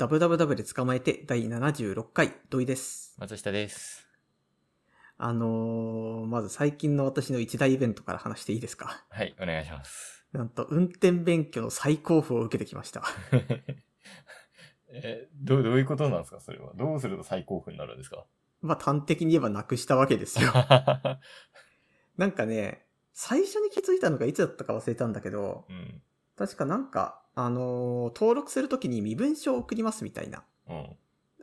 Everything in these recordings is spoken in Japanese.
ダブダブダブで捕まえて第76回、土井です。松下です。あのー、まず最近の私の一大イベントから話していいですか？はい、お願いします。なんと、運転免許の再交付を受けてきました。え、どう、どういうことなんですか？それは。どうすると最高峰になるんですか？まあ、端的に言えばなくしたわけですよ。なんかね、最初に気づいたのがいつだったか忘れたんだけど、うん。確かなんか、あのー登録するときに身分証を送りますみたいな。うん。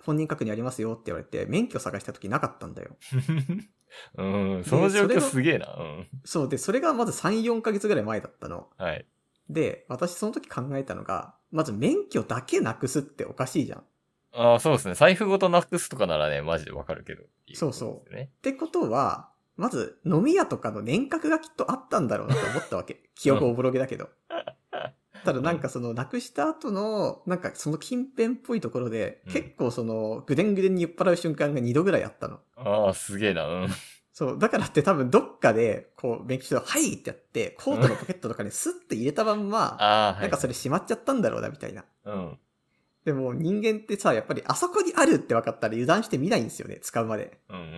本人確認ありますよって言われて、免許探したときなかったんだよ。うん、その状況すげえな。うん。そうで、それがまず3、4ヶ月ぐらい前だったの。はい。で、私その時考えたのが、まず免許だけなくすっておかしいじゃん。っああ、そうですね。財布ごとなくすとかならね、マジでわかるけど。そうそういことですね。てことは、まず飲み屋とかの年額がきっとあったんだろうなと思ったわけ。記憶おぼろげだけど。ただなんかそのなくした後の、なんかその近辺っぽいところで、うん結構そのぐでんぐでんに酔っ払う瞬間が2度ぐらいあったの。ああ、すげえな。うん。そう。だからって多分どっかで、こう、免許証、はいってやって、コートのポケットとかにスッて入れたまんま、ああ、はい。なんかそれしまっちゃったんだろうな、みたいな。うん。でも人間ってさ、やっぱりあそこにあるって分かったら油断して見ないんですよね、使うまで。うんうんうんう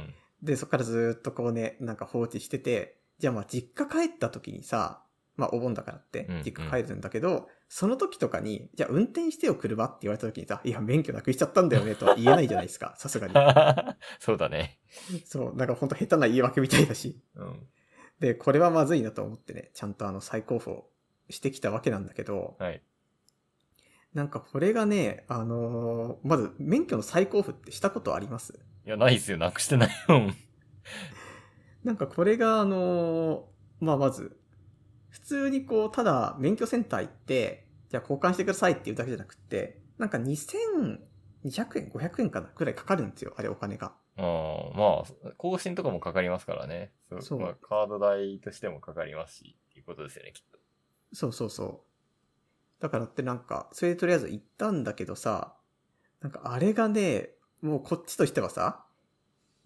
ん。で、そっからずーっとこうね、なんか放置してて、じゃあまあ実家帰った時にさ、まあお盆だからってうんうん、実家帰るんだけど、その時とかに、じゃあ運転してよ車って言われた時にさ、いや免許なくしちゃったんだよねとは言えないじゃないですか、さすがに。そうだね。そう、なんかほんと下手な言い訳みたいだし。うん。で、これはまずいなと思ってね、ちゃんとあの再交付をしてきたわけなんだけど、はい。なんかこれがね、あのーまず免許の再交付ってしたことあります？いや、ないっすよ。なくしてないよ。なんかこれがあのーまあまず、普通にこう、ただ免許センター行って、じゃあ交換してくださいっていうだけじゃなくて、なんか2200円、500円かなくらいかかるんですよ、あれお金が。ああ、まあ、更新とかもかかりますからね。そうそうまあ、カード代としてもかかりますし、っていうことですよね、きっと。そうそうそう。だからってなんか、それでとりあえず行ったんだけどさ、なんかあれがね、もうこっちとしてはさ、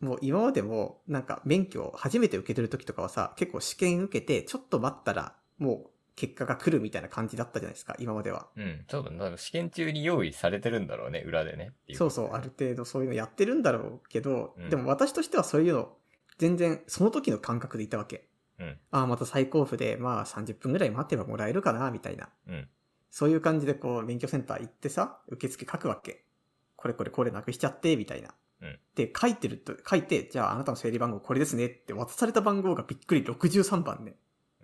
もう今までもなんか免許を初めて受け取る時とかはさ、結構試験受けてちょっと待ったらもう結果が来るみたいな感じだったじゃないですか、今までは。うん。多分試験中に用意されてるんだろうね、裏でね。そうそう、ある程度そういうのやってるんだろうけど、うんでも私としてはそういうの、全然その時の感覚でいたわけ。うん。ああ、また再交付で、まあ30分ぐらい待てばもらえるかな、みたいな。うん。そういう感じでこう、免許センター行ってさ、受付書くわけ。これこれこれなくしちゃって、みたいな。うんで、書いてると、書いて、じゃああなたの整理番号これですねって渡された番号がびっくり63番ね。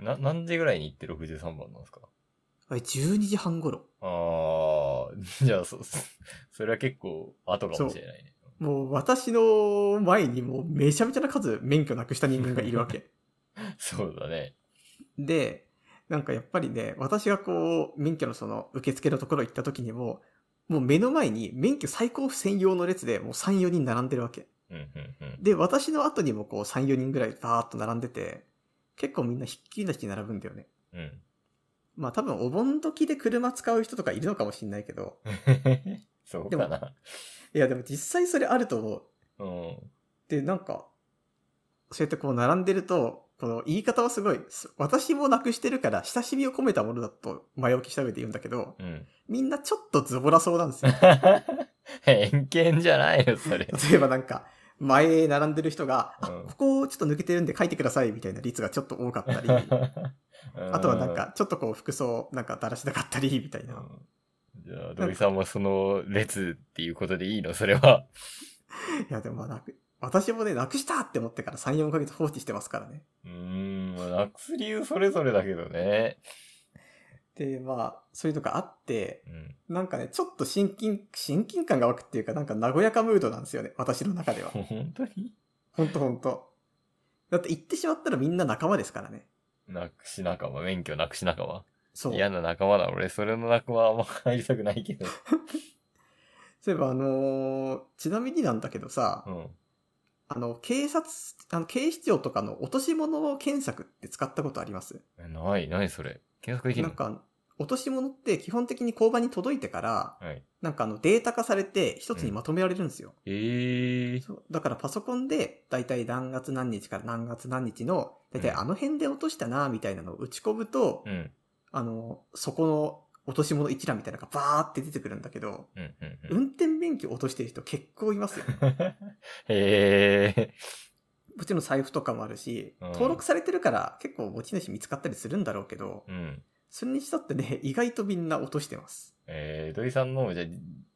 な、何時ぐらいに行って63番なんですか？あれ12時半頃。ああ、じゃあ、そ、そ それは結構後かもしれないね。もう私の前にもうめちゃめちゃな数免許なくした人間がいるわけ。そうだね。で、なんかやっぱりね、私がこう、免許のその受付のところ行った時にも、もう目の前に免許再交付専用の列でもう3、4人並んでるわけ。うん、うん、うん。で、私の後にもこう3、4人ぐらいバーっと並んでて、結構みんなひっきりなしに並ぶんだよね。うん。まあ多分お盆時で車使う人とかいるのかもしんないけど、そうかな。いやでも実際それあると思う。うん。で、なんか、そうやってこう並んでると、この言い方はすごい、す私もなくしてるから親しみを込めたものだと前置きした上で言うんだけど、うん。みんなちょっとズボラそうなんですよ。偏見じゃないよ、それ。例えばなんか、前並んでる人が、あうんここちょっと抜けてるんで書いてくださいみたいな率がちょっと多かったり、あとはなんか、ちょっとこう服装なんかだらしなかったり、みたいな。うん、じゃあ、土井さんもその列っていうことでいいの？それは。いやでもまあなく、私もね、なくしたって思ってから3、4ヶ月放置してますからね。うーん、まあなくす理由それぞれだけどね。で、まあ、そういうのがあって、うん。なんかね、ちょっと親近、親近感が湧くっていうか、なんか和やかムードなんですよね、私の中では。本当に？ほんとほんと。だって言ってしまったらみんな仲間ですからね。なくし仲間、免許なくし仲間。そう。嫌な仲間だ。俺、それの仲間はあんま入りたくないけど。そういえばあのーちなみになんだけどさ、うん。あの、警察、あの、警視庁とかの落とし物検索って使ったことあります？えない、ないそれ。検索できるのなんか、落とし物って基本的に交番に届いてから、はい。なんかあのデータ化されて一つにまとめられるんですよ。ええー。そうだからパソコンで、だいたい何月何日から何月何日の、だいたいあの辺で落としたな、みたいなのを打ち込むと、うん。あの、そこの落とし物一覧みたいなのがバーって出てくるんだけど、うんうんうん。運転免許落としてる人結構いますよ。へえ。もちろん財布とかもあるし、うん登録されてるから結構持ち主見つかったりするんだろうけど、うん。それにしたってね、意外とみんな落としてます。えー、土井さんのもじゃあ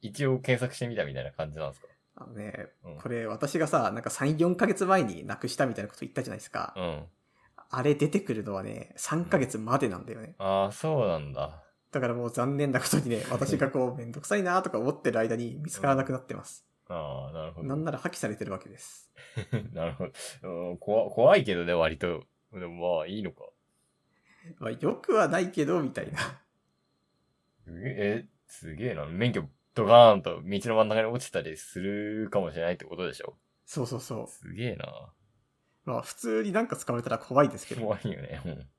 一応検索してみたみたいな感じなんですか？あのね、うんこれ私がさ、なんか3、4ヶ月前になくしたみたいなこと言ったじゃないですか。うん。あれ出てくるのはね、3ヶ月までなんだよね。ああ、そうなんだ。だからもう残念なことにね、私がこう めんどくさいなとか思ってる間に見つからなくなってます。ああ、なるほど。なんなら破棄されてるわけです。なるほど。うん怖怖いけどね、割と。でもまあ、いいのか。まあ、よくはないけど、みたいな。え、えすげえな。免許ドカーンと道の真ん中に落ちたりするかもしれないってことでしょ？そうそうそすげえな。う。まあ普通になんか使われたら怖いですけど。怖いよね。うん。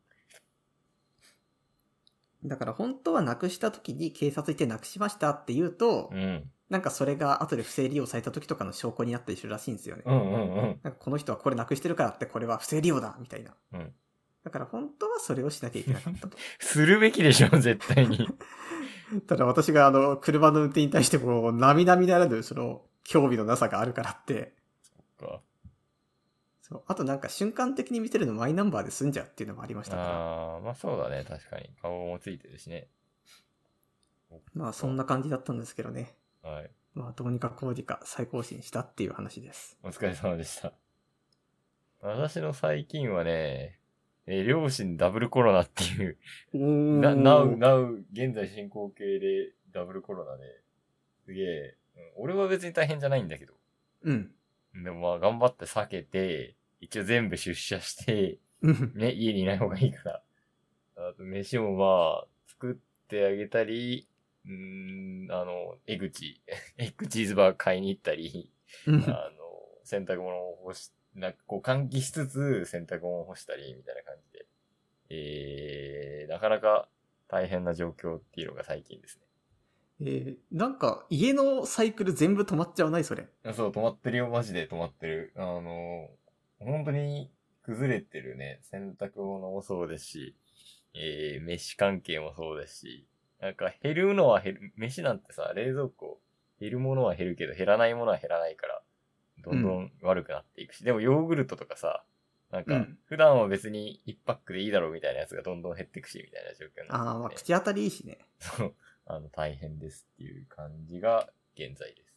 だから本当はなくした時に警察行ってなくしましたって言うと、うん。なんかそれが後で不正利用された時とかの証拠になったりするらしいんですよね。うんうんうん。なんかこの人はこれなくしてるからってこれは不正利用だみたいな。うんだから本当はそれをしなきゃいけなかったと。するべきでしょ、絶対に。ただ私があの、車の運転に対してもう、並々ならぬその、興味のなさがあるからって。かそう。あとなんか瞬間的に見てるのマイナンバーで済んじゃうっていうのもありましたから。ああ、まあそうだね、確かに。顔もついてるしね。まあそんな感じだったんですけどね。はい。まあどうにかこうにか再更新したっていう話です。お疲れ様でした。私の最近はね、えー両親ダブルコロナっていう、おな、なう、なう、現在進行形でダブルコロナで、すげえ、うん俺は別に大変じゃないんだけど、うん。でもまあ頑張って避けて、一応全部出社して、うん。ね、家にいない方がいいから。あと、飯もまあ、作ってあげたり、うーん、あの、エグチ、エッグチーズバー買いに行ったり、うんあの、洗濯物を干し、なんかこう換気しつつ洗濯物を干したり、みたいな感じで。えー、なかなか大変な状況っていうのが最近ですえーなんか家のサイクル全部止まっちゃわないそれ？ね。そう、止まってるよ、マジで止まってる。あの、本当に崩れてるね。洗濯物もそうですし、えー、飯関係もそうですし、なんか減るのは減る、飯なんてさ、冷蔵庫、減るものは減るけど減らないものは減らないから、どんどん悪くなっていくし、でもヨーグルトとかさ、なんかうん、普段は別に1パックでいいだろうみたいなやつがどんどん減っていくし、みたいな状況になって、ああ、まあ口当たりいいしね。そう、あの、大変ですっていう感じが現在です。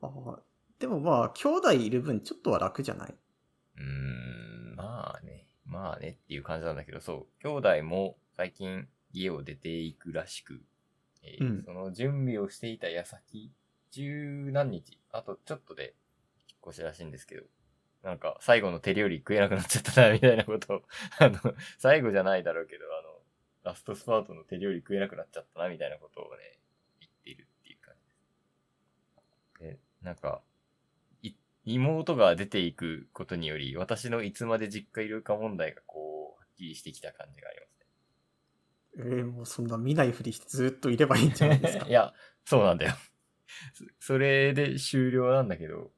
あーでもまあ、兄弟いる分ちょっとは楽じゃない？うーん、まあね、まあねっていう感じなんだけど、そう、兄弟も最近家を出ていくらしく、えーうんその準備をしていた矢先、十何日、あとちょっとで引っ越しらしいんですけど、なんか最後の手料理食えなくなっちゃったな、みたいなことを、あの、最後じゃないだろうけど、あの、ラストスパートの手料理食えなくなっちゃったな、みたいなことをね、言っているっていう感じです。で、なんか、い妹が出ていくことにより、私のいつまで実家いるか問題がこう、はっきりしてきた感じがありますね。えーもうそんな見ないふりしてずっといればいいんじゃないですか？い。や、そうなんだよ。そ それで終了なんだけど、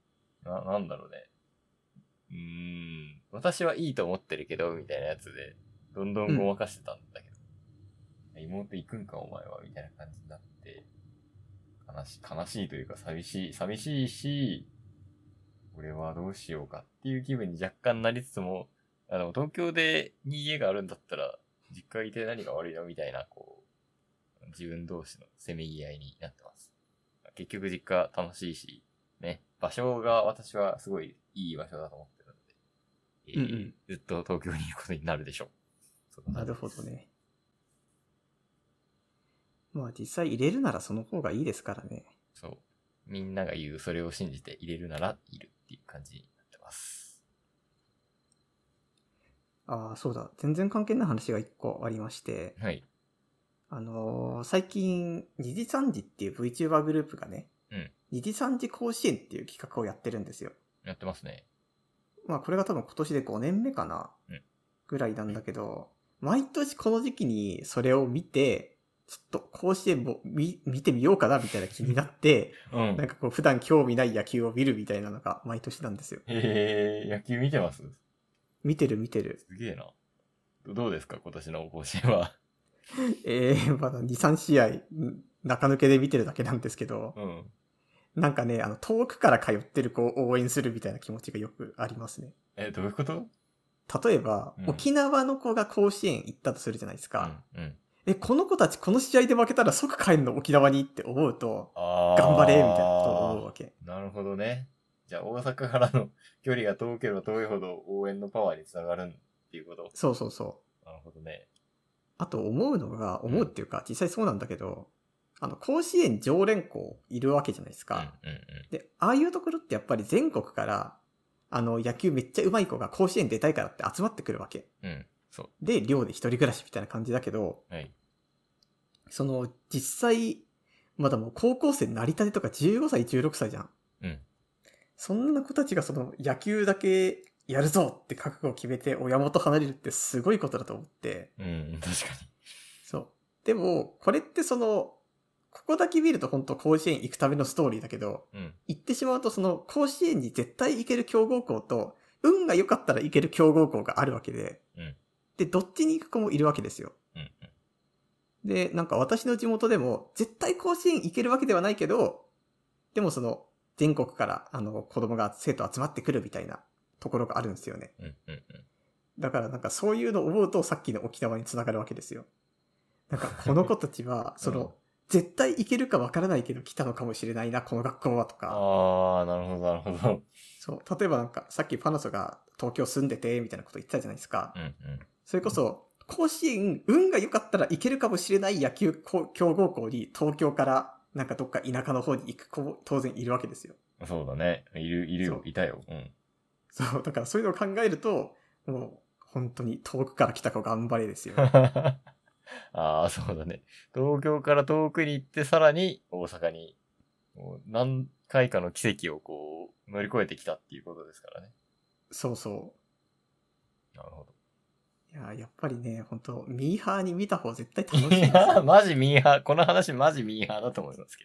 な、なんだろうね。うーん、私はいいと思ってるけど、みたいなやつで、どんどんごまかしてたんだけど、妹行くんかお前は、みたいな感じになって、悲しい、悲しいというか寂しい、寂しいし、俺はどうしようかっていう気分に若干なりつつも、あの、東京でに家があるんだったら、実家いて何が悪いの？みたいな、こう、自分同士のせめぎ合いになってます。結局実家楽しいし、ね、場所が私はすごいいい場所だと思ってるので、えーうんうんずっと東京にいることになるでしょう。なるほど。ね。まあ実際入れるならその方がいいですからね。そう。みんなが言うそれを信じて入れるならいるっていう感じになってます。ああ、そうだ。全然関係ない話が一個ありまして、はい。あのー最近、二次三次っていう VTuber グループがね、うん二次三次甲子園っていう企画をやってるんですよ。やってますね。まあこれが多分今年で5年目かな、うんぐらいなんだけど、毎年この時期にそれを見て、ちょっと甲子園も見見てみようかなみたいな気になって、うんなんかこう普段興味ない野球を見るみたいなのが毎年なんですよ。へえ、野球見てます？見てる見てる。すげえな。どどうですか今年の甲子園は？えー、まだ2、3試合、ん中抜けで見てるだけなんですけど、うん。なんかね、あの、遠くから通ってる子を応援するみたいな気持ちがよくありますね。え、どういうこと？例えば、うん沖縄の子が甲子園行ったとするじゃないですか。うん。うん。え、この子たちこの試合で負けたら即帰るの？沖縄に？って思うと、頑張れみたいなことを思うわけ。なるほどね。じゃあ、大阪からの距離が遠ければ遠いほど応援のパワーにつながるっていうこと。そうそうそう。なるほどね。あと思うのが、思うっていうか、実際そうなんだけど、あの、甲子園常連校いるわけじゃないですうんか。うんで、ああいうところってやっぱり全国から、あの、野球めっちゃ上手い子が甲子園出たいからって集まってくるわけ。うん。うん。そう。で、寮で一人暮らしみたいな感じだけど、はい。その、実際、まだもう高校生成り立てとか15歳、16歳じゃん。うん。そんな子たちがその野球だけやるぞって覚悟を決めて親元離れるってすごいことだと思って。うん、確かそう。でも、これってその、ここだけ見ると本当甲子園行くためのストーリーだけど、に。うん。行ってしまうとその甲子園に絶対行ける強豪校と、運が良かったら行ける強豪校があるわけで、うんで、どっちに行く子もいるわけですよ。うん。うん。で、なんか私の地元でも、絶対甲子園行けるわけではないけど、でもその、全国から、あの、子供が生徒集まってくるみたいなところがあるんですよね。うん。うん。うん。だからなんかそういうのを思うと、さっきの沖縄につながるわけですよ。なんか、この子たちは、その、うん絶対行けるかわからないけど来たのかもしれないな、この学校はとか。ああ、なるほど、なるほど。そう。例えばなんか、さっきパナソが東京住んでて、みたいなこと言ってたじゃないですか。うん。うん。それこそ、甲子園、運が良かったら行けるかもしれない野球こ強豪校に東京からなんかどっか田舎の方に行く子も当然いるわけですよ。そうだね。いる、いるよいたよ。うん。そう、だからそういうのを考えると、もう本当に遠くから来た子頑張れですよ。ああ、そうだね。東京から遠くに行って、さらに大阪に、もう何回かの奇跡をこう、乗り越えてきたっていうことですからね。そうそなるほど。う。いや、やっぱりね、本当ミーハーに見た方絶対楽しいいですマジミーハー。この話マジミーハーだと思いますけ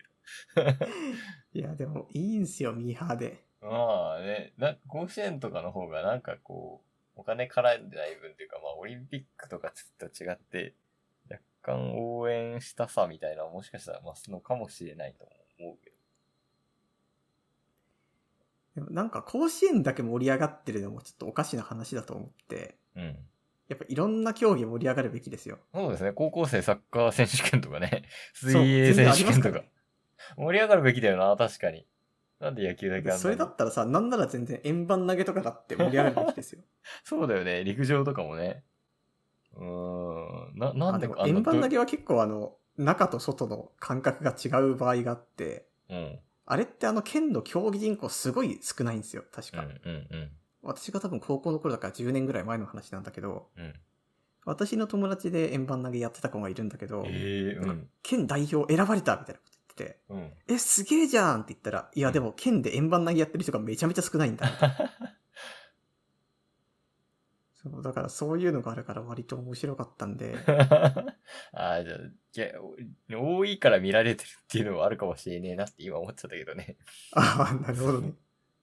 いや、でもいいんすよ、ミーハーで。ど。まあね、な、甲子園とかの方がなんかこう、お金絡んでない分っていうか、まあオリンピックとかと違って、若干応援したさみたいなもしかしたら増すのかもしれないと思うけど。でもなんか甲子園だけ盛り上がってるのもちょっとおかしな話だと思って、うん。やっぱいろんな競技盛り上がるべきですよ。そうですね。高校生サッカー選手権とかね。水泳選手権とか。盛り上がるべきだよな、確かに。なんで野球だけあんそれだったらさ、なんなら全然円盤投げとかだって盛り上がるべきですよ。そうだよね。陸上とかもね。うーん。な、なんであんなも円盤投げは結構あの、中と外の感覚が違う場合があって、うん。あれってあの県の競技人口すごい少ないんですよ、確うん、か。うん、うん。私が多分高校の頃だから10年ぐらい前の話なんだけど、うん。私の友達で円盤投げやってた子がいるんだけど、ええうん。県代表選ばれたみたいなこと言ってて、うん。え、すげえじゃんって言ったら、いやでも県で円盤投げやってる人がめちゃめちゃ少ないんだ。そう、だからそういうのがあるから割と面白かったんで、ああ、じゃあ、いや、お多いから見られてるっていうのはあるかもしれねえなって今思っちゃったけどね。ああ、なるほどね。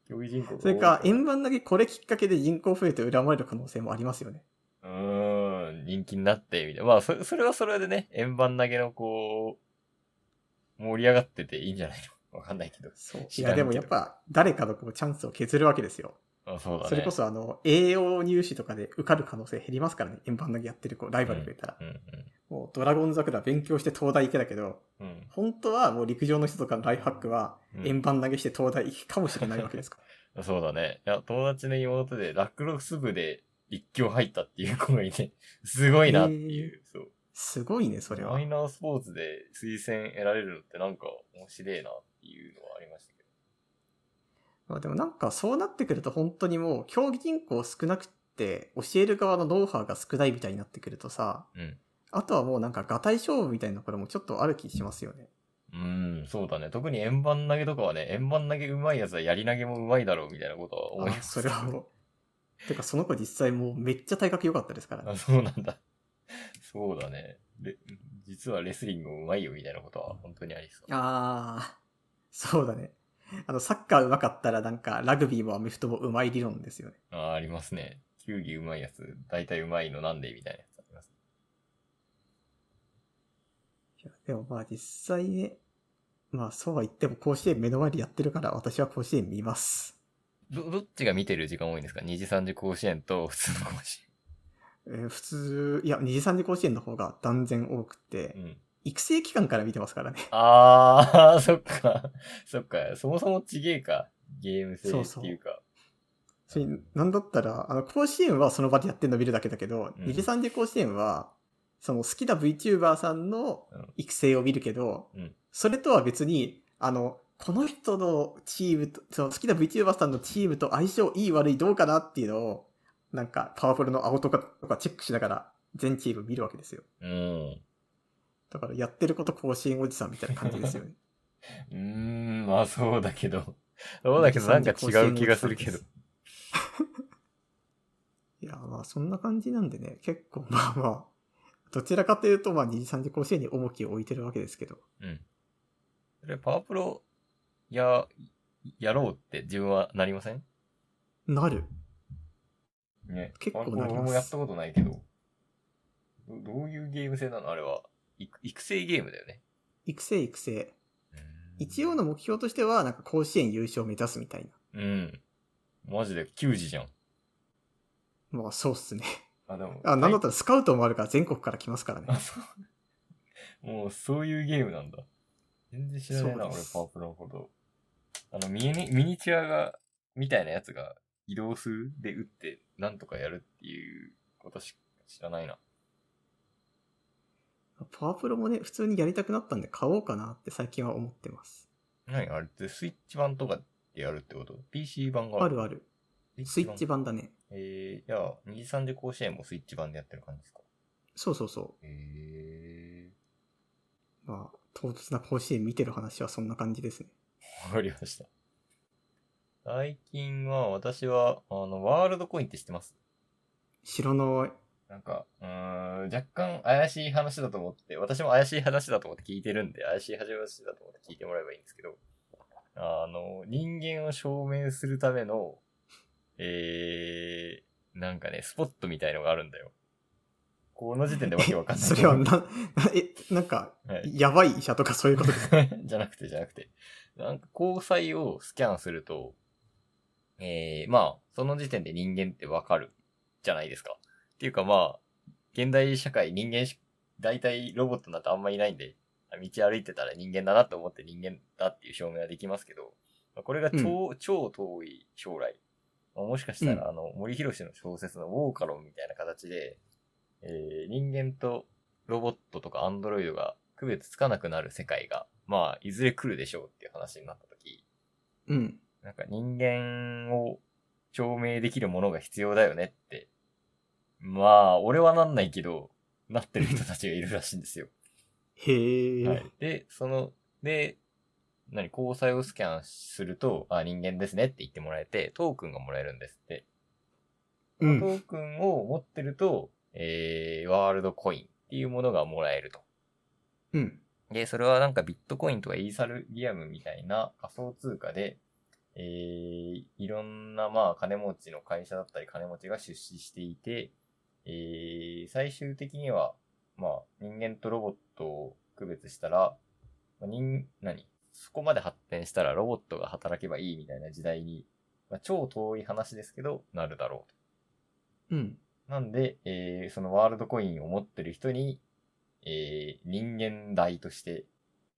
競技人口それか、円盤投げこれきっかけで人口増えて恨まれる可能性もありますよね。うーん、人気になって、みたいな。まあ、そそれはそれでね、円盤投げのこう、盛り上がってていいんじゃないの？わかんないけど。そう。いやでもやっぱ誰かのこうチャンスを削るわけですよ。あそうだね。それこそあの、栄養入試とかで受かる可能性減りますからね。円盤投げやってる子、ライバル増えたら。うん、もうドラゴン桜勉強して東大行けだけど、うん。うん。本当はもう陸上の人とかのライフハックは、うん円盤投げして東大行くかもしれないわけですから。そうだね。いや、友達の妹でラクロス部で立教入ったっていう子がいて、すごいなっていう。そう。すごいね、それはマ。イナースポーツで推薦得られるのってなんか面白いなっていうのはありましたけまあでもなんかそうなってくると本当にもう競技人口少なくって教える側のノウハウが少ないみたいになってくるとさ、ど。うん。あとはもうなんかガタイ勝負みたいなところもちょっとある気しますよね。うーん、そうだね。特に円盤投げとかはね、円盤投げ上手いやつはやり投げも上手いだろうみたいなことは思いあます。それはもう。てかその子実際もうめっちゃ体格良かったですからね。あ、そうなんだ。そうだね。レ実はレスリングも上手いよみたいなことは本当にありそう。ああ、そうだね。あの、サッカー上手かったらなんかラグビーもアメフトも上手い理論ですよね。あありますね。球技上手いやつ、大体上手いのなんでみたいなやつあります。いやでもまあ実際ね、まあそうは言っても甲子園目の前でやってるから私は甲子園見ます。ど、どっちが見てる時間多いんですか ?2 時3時甲子園と普通の甲子えー普通、いや、二次三次甲子園の方が断然多くて、園。うん。育成期間から見てますからね。あー、そっか。そっか。そもそもちげえか。ゲーム性っていうか。それなんだったら、あの、甲子園はその場でやってるの見るだけだけど、うん二次三次甲子園は、その好きな VTuber さんのうん育成を見るけど、うんそれとは別に、あの、この人のチームと、その好きな VTuber さんのチームと相性いい悪いどうかなっていうのを、なんか、パワフルの青とかとかチェックしながら、全チーム見るわけですよ。うん。だから、やってること甲子園おじさんみたいな感じですよね。うーん、まあそうだけど。そうだけどなんか違う気がするけど。いや、まあそんな感じなんでね、結構まあまあ、どちらかというとまあ二次三次甲子園に重きを置いてるわけですけど。うん。それパワープロ、や、やろうって自分はなりません？なる。ね。結構なり俺もやったことないけど。どどういうゲーム性なの？あれは。育育成ゲームだよね。育成育成。うん一応の目標としては、なんか甲子園優勝を目指すみたいうん。マジで球児じゃん。な。まあそうっすね。あ、でも。あ、なんだっったたらスカウトもあるから全国から来ますからねあ、。そう。もうそういうゲームなんだ。全然知らないな、俺パワープロのこと。あの、ミニ、ミニチュアが、みたいなやつが移動数で打って、なんとかやるっていうことしか知らないな。パワープロもね、普通にやりたくなったんで買おうかなって最近は思ってます。何あれってスイッチ版とかでやるってこと ?PC 版があるある。スイッチ版。版だね。えー、じゃあ、二次三次甲子園もスイッチ版でやってる感じですか？そうそうそえう。まあ、唐突な甲子園見てる話はそんな感じですね。ー、わかりました。最近は、私は、あの、ワールドコインって知ってます？城の、なんか、うーん、若干怪しい話だと思って、私も怪しい話だと思って聞いてるんで、怪しい話だと思って聞いてもらえばいいんですけど、あの、人間を証明するための、えー、なんかね、スポットみたいのがあるんだよ。この時点でわけわかんない。それはな、なえ、なんか、はい。やばい医者とかそういうことですか？じゃなくて、じゃなくて。なんか、交際をスキャンすると、えー、まあ、その時点で人間ってわかるじゃないですか。っていうかまあ、現代社会人間し、大体ロボットなんてあんまいないんで、道歩いてたら人間だなと思って人間だっていう証明はできますけど、まあこれが超、超遠い将来、まあもしかしたうんら、あの、森博の小説のウォーカロンみたいな形で、えー人間とロボットとかアンドロイドが区別つかなくなる世界が、まあ、いずれ来るでしょうっていう話になった時、うん。なんか人間を証明できるものが必要だよねって。まあ、俺はなんないけど、なってる人たちがいるらしいんですよ。へえ、はい。で、その、で、何、交際をスキャンすると、あ、人間ですねって言ってもらえて、トークンがもらえるんですって。うんトークンを持ってると、えー、ワールドコインっていうものがもらえると。うん。で、それはなんかビットコインとかイーサルリアムみたいな仮想通貨で、えー、いろんなまあ金持ちの会社だったり金持ちが出資していて、えー、最終的には、まあ人間とロボットを区別したら、まあ、人、何？そこまで発展したらロボットが働けばいいみたいな時代に、まあ、超遠い話ですけど、なるだろうと。うん。なんで、えー、そのワールドコインを持ってる人に、えー、人間代として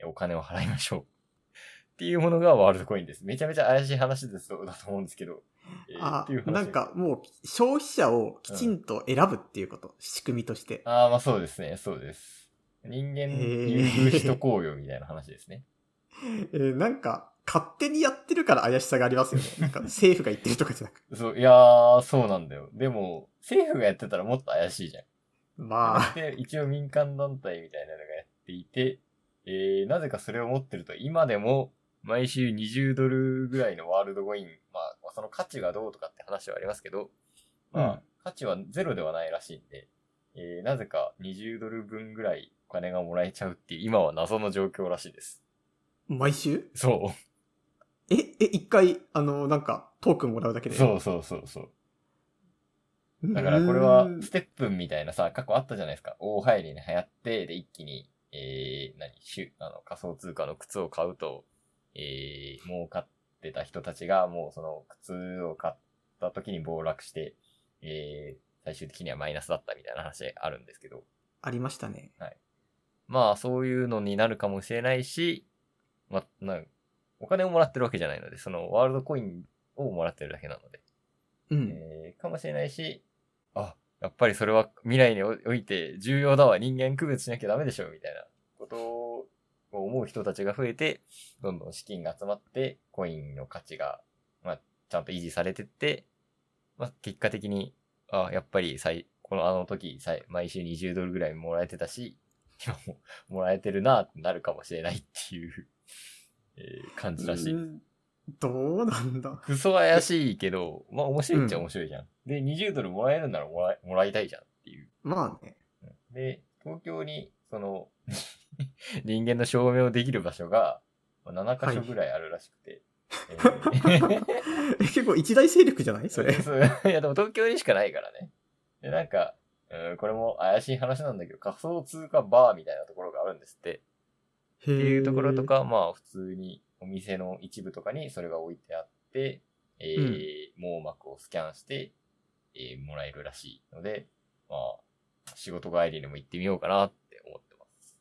お金を払いましょう。っていうものがワールドコインです。めちゃめちゃ怪しい話ですだと思うんですけど。えーあっていう、話なんかもう消費者をきちんと選ぶっていうこと？仕組みとして。ああ、まあそうですね、そうです。人間優遇人公用みたいな話ですね。えーなんか、勝手にやってるから怪しさがありますよね。なんか政府が言ってるとかじゃなく。そう、いやー、そうなんだよ。でも、政府がやってたらもっと怪しいじゃん。まあ、で、一応民間団体みたいなのがやっていて、えー、なぜかそれを持ってると、今でも毎週20ドルぐらいのワールドコイン、まあ、まあその価値がどうとかって話はありますけど、まあ、うん価値はゼロではないらしいんで、えー、なぜか20ドル分ぐらいお金がもらえちゃうっていう、今は謎の状況らしいです。毎週？そえ、え、一回、あの、なんか、トークンもらうだけう。で？そうそうそうそう。だからこれは、ステップンみたいなさ、過去あったじゃないですか。大流行りに流行って、で、一気にえー、何、しゅ、あの、仮想通貨の靴を買うと、えー、儲かってた人たちが、もうその靴を買った時に暴落して、えー、最終的にはマイナスだったみたいな話あるんですけど、ありましたね。まあ、そういうのになるかもしれないし、ま、な、お金をもらってるわけじゃないので、そのワールドコインをもらってるだけなので、うん。えー、かもしれないし、あ、やっぱりそれは未来におおいて重要だわ、人間区別しなきゃダメでしょ、みたいなことを思う人たちが増えて、どんどん資金が集まって、コインの価値が、まあ、ちゃんと維持されてって、まあ、結果的に、あ、やっぱり最、このあの時、最毎週20ドルぐらいもらえてたし、今ももらえてるなってなるかもしれないっていう、えー感じらしい。うんどうなんだ？クソ怪しいけど、まあ面白いっちゃ面白いじゃん。で、20ドルもらえるならもらいもらいたいじゃんっていう。まあね。うんで、東京に、その、人間の証明をできる場所が、まあ7箇所ぐらいあるらしくて。えーえ結構一大勢力じゃない？それ。そう いや、でも東京にしかないからね。で、なんか、うん、これも怪しい話なんだけど、仮想通貨バーみたいなところがあるんですって。っっていうところと。か、まあ普通にお店の一部とかにそれが置いてあって、えー網膜をスキャンして、えーもらえるらしいので、まあ、仕事帰りにも行ってみようかなって思ってます。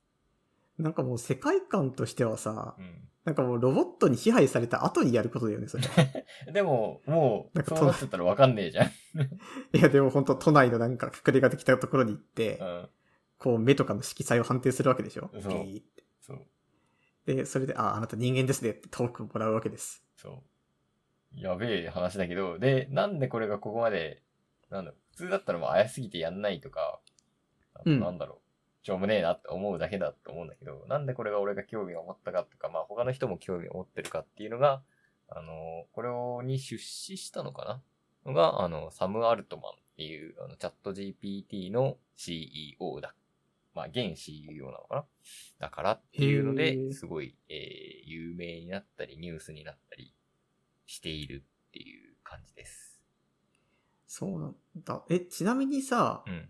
なんかもう世界観としてはさ、うなんかもうロボットに支配された後にやることだよね、それ。ん。でも、もう、なんかそうなっちゃったらわかんねえじゃん。いやでも本当都内のなんか隠れ家できたところに行って、うん。こう目とかの色彩を判定するわけでしょそうそう。で、それで、あ、あなた人間ですねってトークンもらうわけです。そう。やべえ話だけど、で、なんでこれがここまで、なんだ普通だったらもう怪しすぎてやんないとか、なんだろう、しょうもねえなって思うだけだと思うんだけど、なんでこれが俺が興味を持ったかとか、まあ他の人も興味を持ってるかっていうのが、あの、これをに出資したのかな？のが、あの、サム・アルトマンっていう、あの、チャット GPT の CEO だ。まあ、現 CEO なのかな？だからっていうのへで、ーすごい、えー、有名になったり、ニュースになったりしているっていう感じです。そうなんだ。え、ちなみにさ、うん。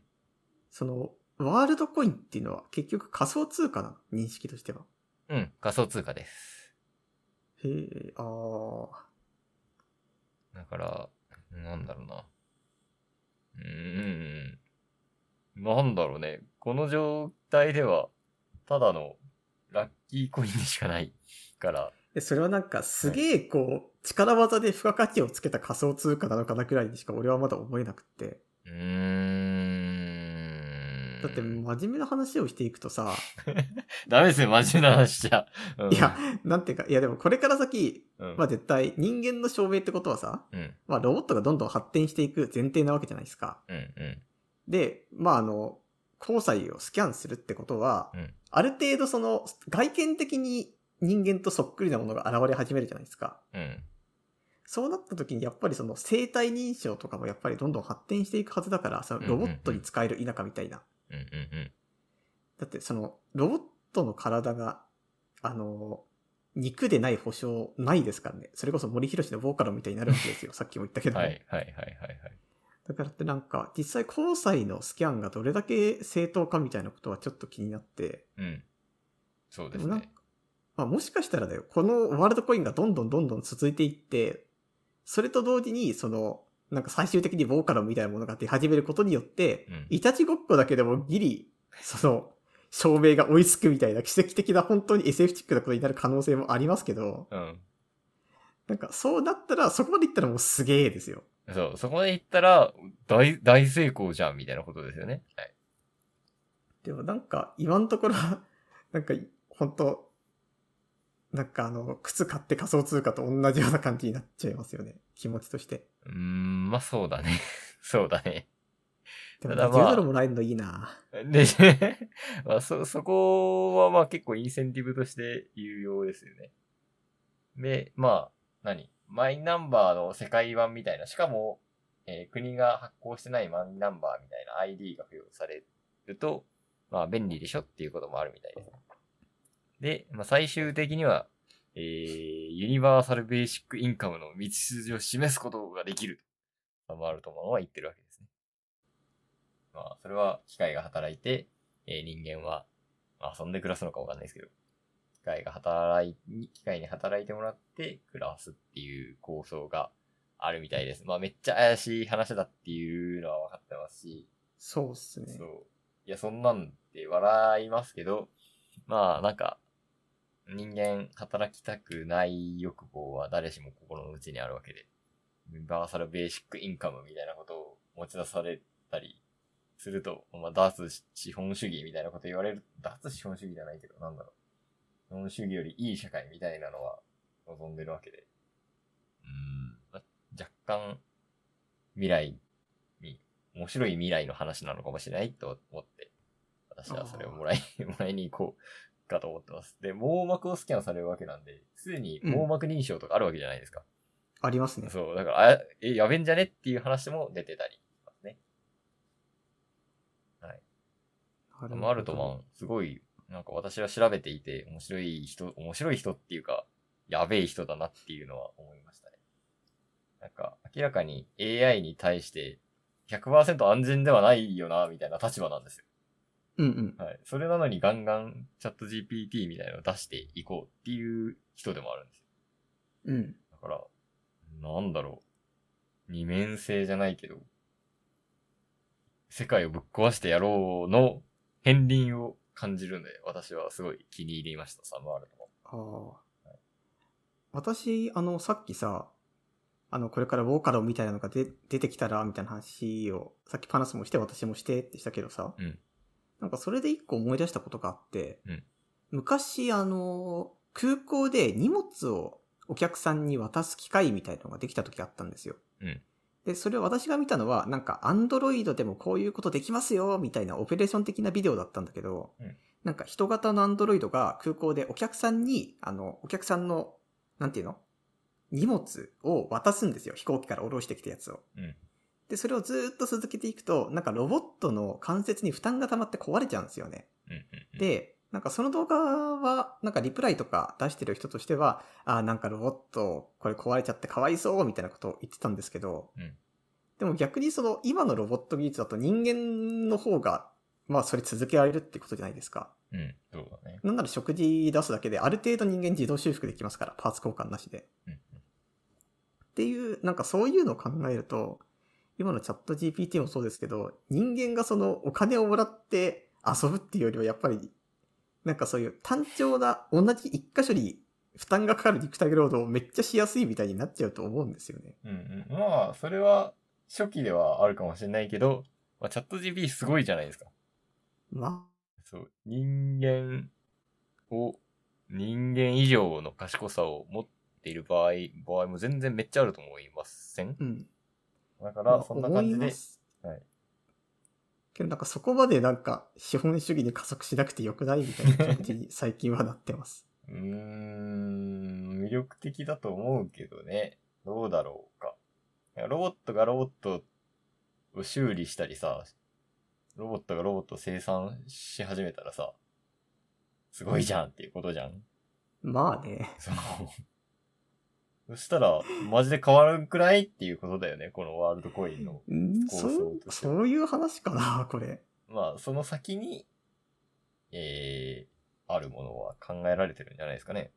その、ワールドコインっていうのは結局仮想通貨なの？認識としては。うん、仮想通貨です。へえ、あー。だから、なんだろうな。うーん。なんだろうね。この状態では、ただのラッキーコインでしかないから、えそれはなんかすげえこう、力技で付加価値をつけた仮想通貨なのかなくらいにしか俺はまだ思えなくって。うーん。だって真面目な話をしていくとさ、ダメですよ、真面目な話じゃ。うんいや、なんていうか、いやでもこれから先、うん。まあ絶対人間の証明ってことはさ、うん、まあロボットがどんどん発展していく前提なわけじゃないですか。うん、うん。で、まああの、交際をスキャンするってことは、うんある程度その外見的に人間とそっくりなものが現れ始めるじゃないですか。うん。そうなった時にやっぱりその生体認証とかもやっぱりどんどん発展していくはずだから、そのロボットに使える田舎みたいな。うん、うん、だってそのロボットの体が、あの、肉でない保証ないですからね。それこそ森博のボーカロみたいになるわけですよ。さっきも言ったけうん。ども。はい、はい、はい、はい、はい。だからってなんか、実際交際のスキャンがどれだけ正当かみたいなことはちょっと気になって、うん。そうでですね。まあもしかしたらだよ、このワールドコインがどんどんどんどん続いていって、それと同時に、その、なんか最終的にボーカロみたいなものが出始めることによって、うん。いたちごっこだけでもギリ、その、証明が追いつくみたいな奇跡的な本当に SF チックなことになる可能性もありますけど、うん。なんかそうなったら、そこまでいったらもうすげえですよ。そう、そこまで行ったら、大、大成功じゃん、みたいなことですよね。はい。でもなんか、今のところは、なんか、本当なんかあの、靴買って仮想通貨と同じような感じになっちゃいますよね。気持ちとして。うーん、まあそうだね。そうだね。でもまあ10ドルもらえるのいいなで、まあそ、そこはまあ結構インセンティブとして有用ですよね。で、まあ、何？マイナンバーの世界版みたいな、しかも、えー国が発行してないマイナンバーみたいな ID が付与されると、まあ便利でしょっていうこともあるみたいです。で、まあ最終的には、えー、ユニバーサルベーシックインカムの道筋を示すことができると、サムアルトマンは言ってるわけですね。まあ、それは機械が働いて、えー人間は、遊んで暮らすのかわかんないですけど、械が働い、機械に働いてもらって暮らすっていう構想があるみたいです。まあめっちゃ怪しい話だっていうのは分かってますし、そうっすねそ。う。いや、そんなんって笑いますけど、まあなんか、人間働きたくない欲望は誰しも心の内にあるわけで、ユニバーサルベーシックインカムみたいなことを持ち出されたりすると、まあ脱資本主義みたいなこと言われる、脱資本主義じゃないけど、なんだろう。資本主義よりいい社会みたいなのは望んでるわけで。うん。ま若干、未来に、面白い未来の話なのかもしれないと思って、私はそれをもらい、もらいに行こうかと思ってます。で、網膜をスキャンされるわけなんで、すでに網膜認証とかあるわけじゃないですか。ありますね。そう、だから、あえ、やべんじゃねっていう話も出てたりね。はい。マルトマン、すごい、なんか私は調べていて、面白い人、面白い人っていうか、やべえ人だなっていうのは思いましたね。なんか、明らかに AI に対して100%安全ではないよな、みたいな立場なんですよ。うんうん。はい。それなのにガンガンチャット GPT みたいなのを出していこうっていう人でもあるんですよ。うん。だから、なんだろう。二面性じゃないけど、世界をぶっ壊してやろうの片鱗を感じるんで、私はすごい気に入りました、サムアルトも。ああ。私、あの、さっきさ、あの、これからボーカロみたいなのが出出てきたら、みたいな話を、さっきパナスもして、私もしてってしたけどさ、うんなんかそれで一個思い出したことがあって、うん昔、あの、空港で荷物をお客さんに渡す機械みたいなのができた時があったんですよ。うんで、それを私が見たのは、なんか、アンドロイドでもこういうことできますよ、みたいなオペレーション的なビデオだったんだけど、うんなんか人型のアンドロイドが空港でお客さんに、あの、お客さんの、なんていうの？荷物を渡すんですよ。飛行機から下ろしてきたやつを。うんで、それをずーっと続けていくと、なんかロボットの関節に負担が溜まって壊れちゃうんですよね。うんうんうん、で、なんかその動画は、なんかリプライとか出してる人としては、あーなんかロボット、これ壊れちゃってかわいそうみたいなことを言ってたんですけど、うんでも逆にその今のロボット技術だと人間の方が、まあそれ続けられるってことじゃないですか。うん、そうだね。なんなら食事出すだけである程度人間自動修復できますから、パーツ交換なしで。うんっていう、なんかそういうのを考えると、今のチャット GPT もそうですけど、人間がそのお金をもらって遊ぶっていうよりはやっぱり、なんかそういう単調な同じ一箇所に負担がかかる肉体労働をめっちゃしやすいみたいになっちゃうと思うんですよね。うんうん。まあ、それは初期ではあるかもしれないけど、まあ、チャット GPT すごいじゃないですか。まそう。人間を、人間以上の賢さを持っている場合、場合も全然めっちゃあると思いません？あ、うん。だかまあら、そんな感じではい。けどなんかそこまでなんか資本主義に加速しなくてよくないみたいな気持ちに最近はなってます。うーん、魅力的だと思うけどね。どうだろうか。ロボットがロボットを修理したりさ、ロボットがロボットを生産し始めたらさ、すごいじゃんっていうことじゃん。まあね。そう。そしたら、マジで変わるくらいっていうことだよね、このワールドコインの。ん構想そう、としてはそういう話かな、これ。まあ、その先に、えー、あるものは考えられてるんじゃないですかね。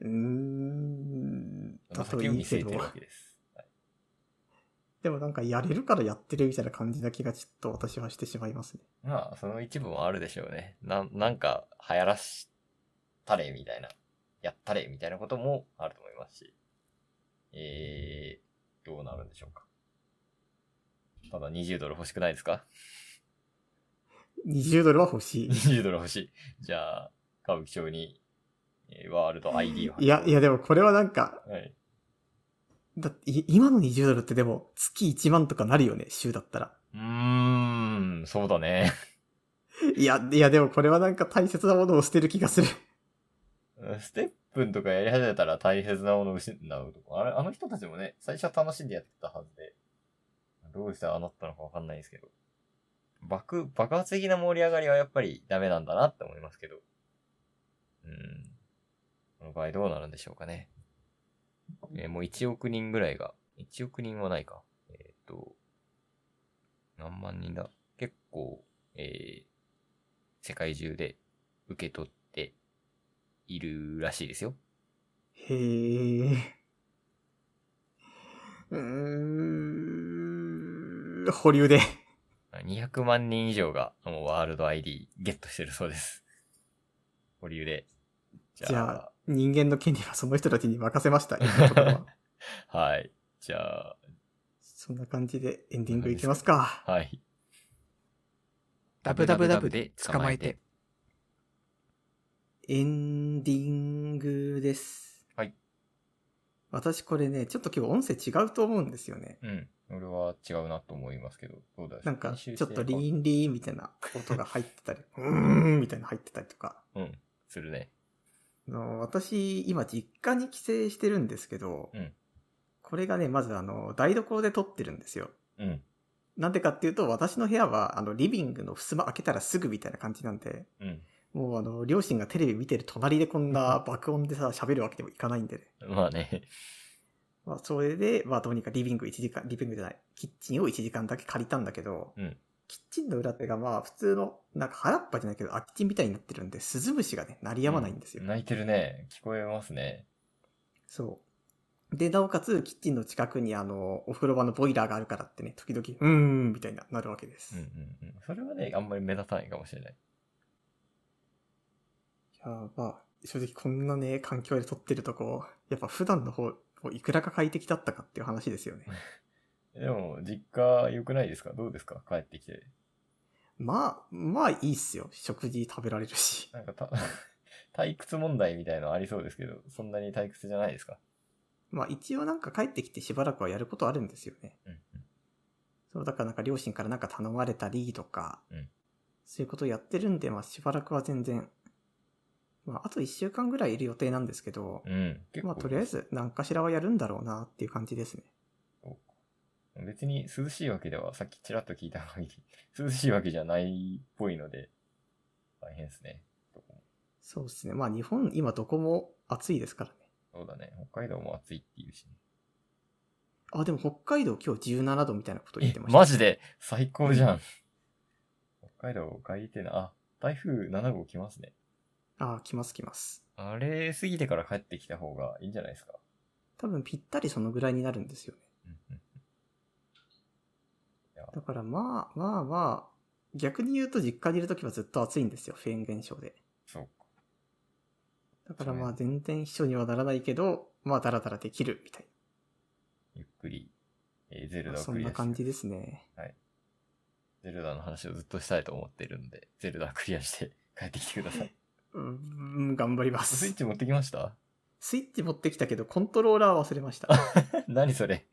うーん。だて。るわけです。はいでもなんかやれるからやってるみたいな感じな気がちょっと私はしてしまいますね。まあ、その一部もあるでしょうね。な、なんか、流行らしたれ、みたいな。やったれ、みたいなこともあると思いますし。えー、どうなるんでしょうか。ただ20ドル欲しくないですか？20ドルは欲しい。?20 ドル欲しい。じゃあ、歌舞伎町に、えーワールド ID をいや、いやでもこれはなんか、はい。だってい今の20ドルってでも月1万とかなるよね、週だったら。うーん、そうだね。いや、いやでもこれはなんか大切なものを捨てる気がする。ステップンとかやり始めたら大切なものを失うとか。あれ、あの人たちもね、最初は楽しんでやってたはずで、どうしてああなったのかわかんないですけど。爆、爆発的な盛り上がりはやっぱりダメなんだなって思いますけど。うん。この場合どうなるんでしょうかね。えーもう1億人ぐらいが、1億人はないか。えっ、と、何万人だ結構、えー世界中で受け取っているらしいですよ。へえ。うーん、保留で。200万人以上がもうワールド ID ゲットしてるそうです。保留で。じじゃあ、ゃあ、人間の権利はその人たちに任せました。は はい。じゃあ、そんな感じでエンディングいきますか。はい。ダブダブダブで捕まえて。エンディングです。はい。私これね、ちょっと今日音声違うと思うんですよね。うん。俺は違うなと思いますけど、どうだなんか、編ちょっとリーンリーンみたいな音が入ってたり、うーんみたいな入ってたりとか。うん。するね。あの私、今実家に帰省してるんですけど、うんこれがね、まずあの、台所で撮ってるんですよ。うん。なんでかっていうと、私の部屋は、あの、リビングの襖開けたらすぐみたいな感じなんで、うん。もうあの、両親がテレビ見てる隣でこんな爆音でさ、喋るわけにもいかないんでね。まあね。まあ、それで、まあ、どうにかリビング1時間、リビングじゃない、キッチンを1時間だけ借りたんだけど、うんキッチンの裏手がまあ、普通の、なんか原っぱじゃないけど、空き地みたいになってるんで、スズムシがね、鳴り止まないんですよ。泣いてるね。聞こえますね。そう。で、なおかつ、キッチンの近くにあの、お風呂場のボイラーがあるからってね、時々、うーん、みたいな、なるわけです。うんうんうん。それはね、あんまり目立たないかもしれない。いやまあ、正直こんなね、環境で撮ってるとこ、やっぱ普段の方、いくらか快適だったかっていう話ですよね。でも、実家良くないですか？どうですか？帰ってきて。まあ、まあいいっすよ。食事食べられるし。なんかた、退屈問題みたいのありそうですけど、そんなに退屈じゃないですか？まあ一応なんか帰ってきてしばらくはやることあるんですよね。うんそう、だからなんか両親からなんか頼まれたりとか、うんそういうことをやってるんで、まあしばらくは全然、まああと一週間ぐらいいる予定なんですけど、うん。まあとりあえず何かしらはやるんだろうなっていう感じですね。別に涼しいわけでは、さっきちらっと聞いた限り、涼しいわけじゃないっぽいので、大変ですね。そうですね。まあ日本今どこも暑いですからね。そうだね。北海道も暑いっていうし、ね。あ、でも北海道今日17度みたいなこと言っえてまし、た。マジで？最高じゃん。北海道帰りてえな。あ、台風7号来ますね。あ、来ます来ます。あれ過ぎてから帰ってきた方がいいんじゃないですか？多分ぴったりそのぐらいになるんですよね。うんうん。いや、だからまあまあまあ、逆に言うと実家にいるときはずっと暑いんですよ、フェーン現象で。そうか。だからまあ全然秘書にはならないけど、まあダラダラできるみたいゆっくり、えーゼルな。ダをそんクリアして、な感じですね。ゼルダの話をずっとしたいと思ってるんで、ゼルダクリアして帰ってきてください。うーん、頑張ります。スイッチ持ってきました？スイッチ持ってきたけど、コントローラー忘れました。何それ？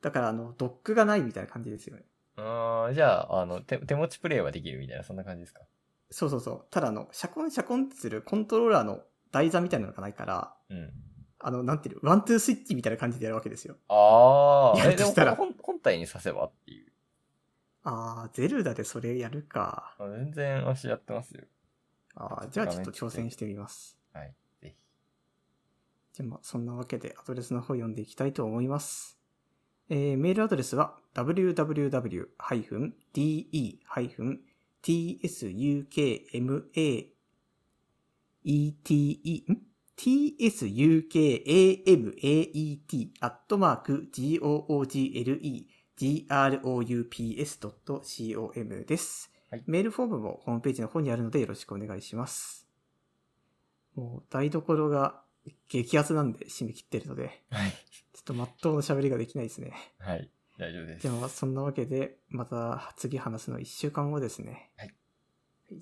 だからあの、ドックがないみたいな感じですよね。あーじゃあ、あの、手、手持ちプレイはできるみたいな、そんな感じですか？そうそうそう。ただあの、シャコンシャコンってするコントローラーの台座みたいなのがないから、うん。あの、なんていうの、ワントゥースイッチみたいな感じでやるわけですよ。ああ、やるえ、でもとしたら本本体にさせばっていう。あー、ゼルダでそれやるか。あ全然足やってますよ。あー、じゃあちょっと挑戦してみます。はい。ぜひ。じゃあまあ、そんなわけでアドレスの方読んでいきたいと思います。えー、メールアドレスは www-de-tsukmaet ん？tsukamaet アットマーク google groups.com です。はいメールフォームもホームページの方にあるのでよろしくお願いします。もう台所が激アツなんで締め切ってるので、はい。ちょっとまっとうな喋りができないですね。はい。大丈夫です。でもそんなわけで、また次話すの1週間後ですね。はい。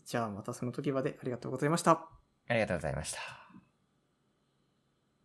じゃあまたその時までありがとうございました。ありがとうございました。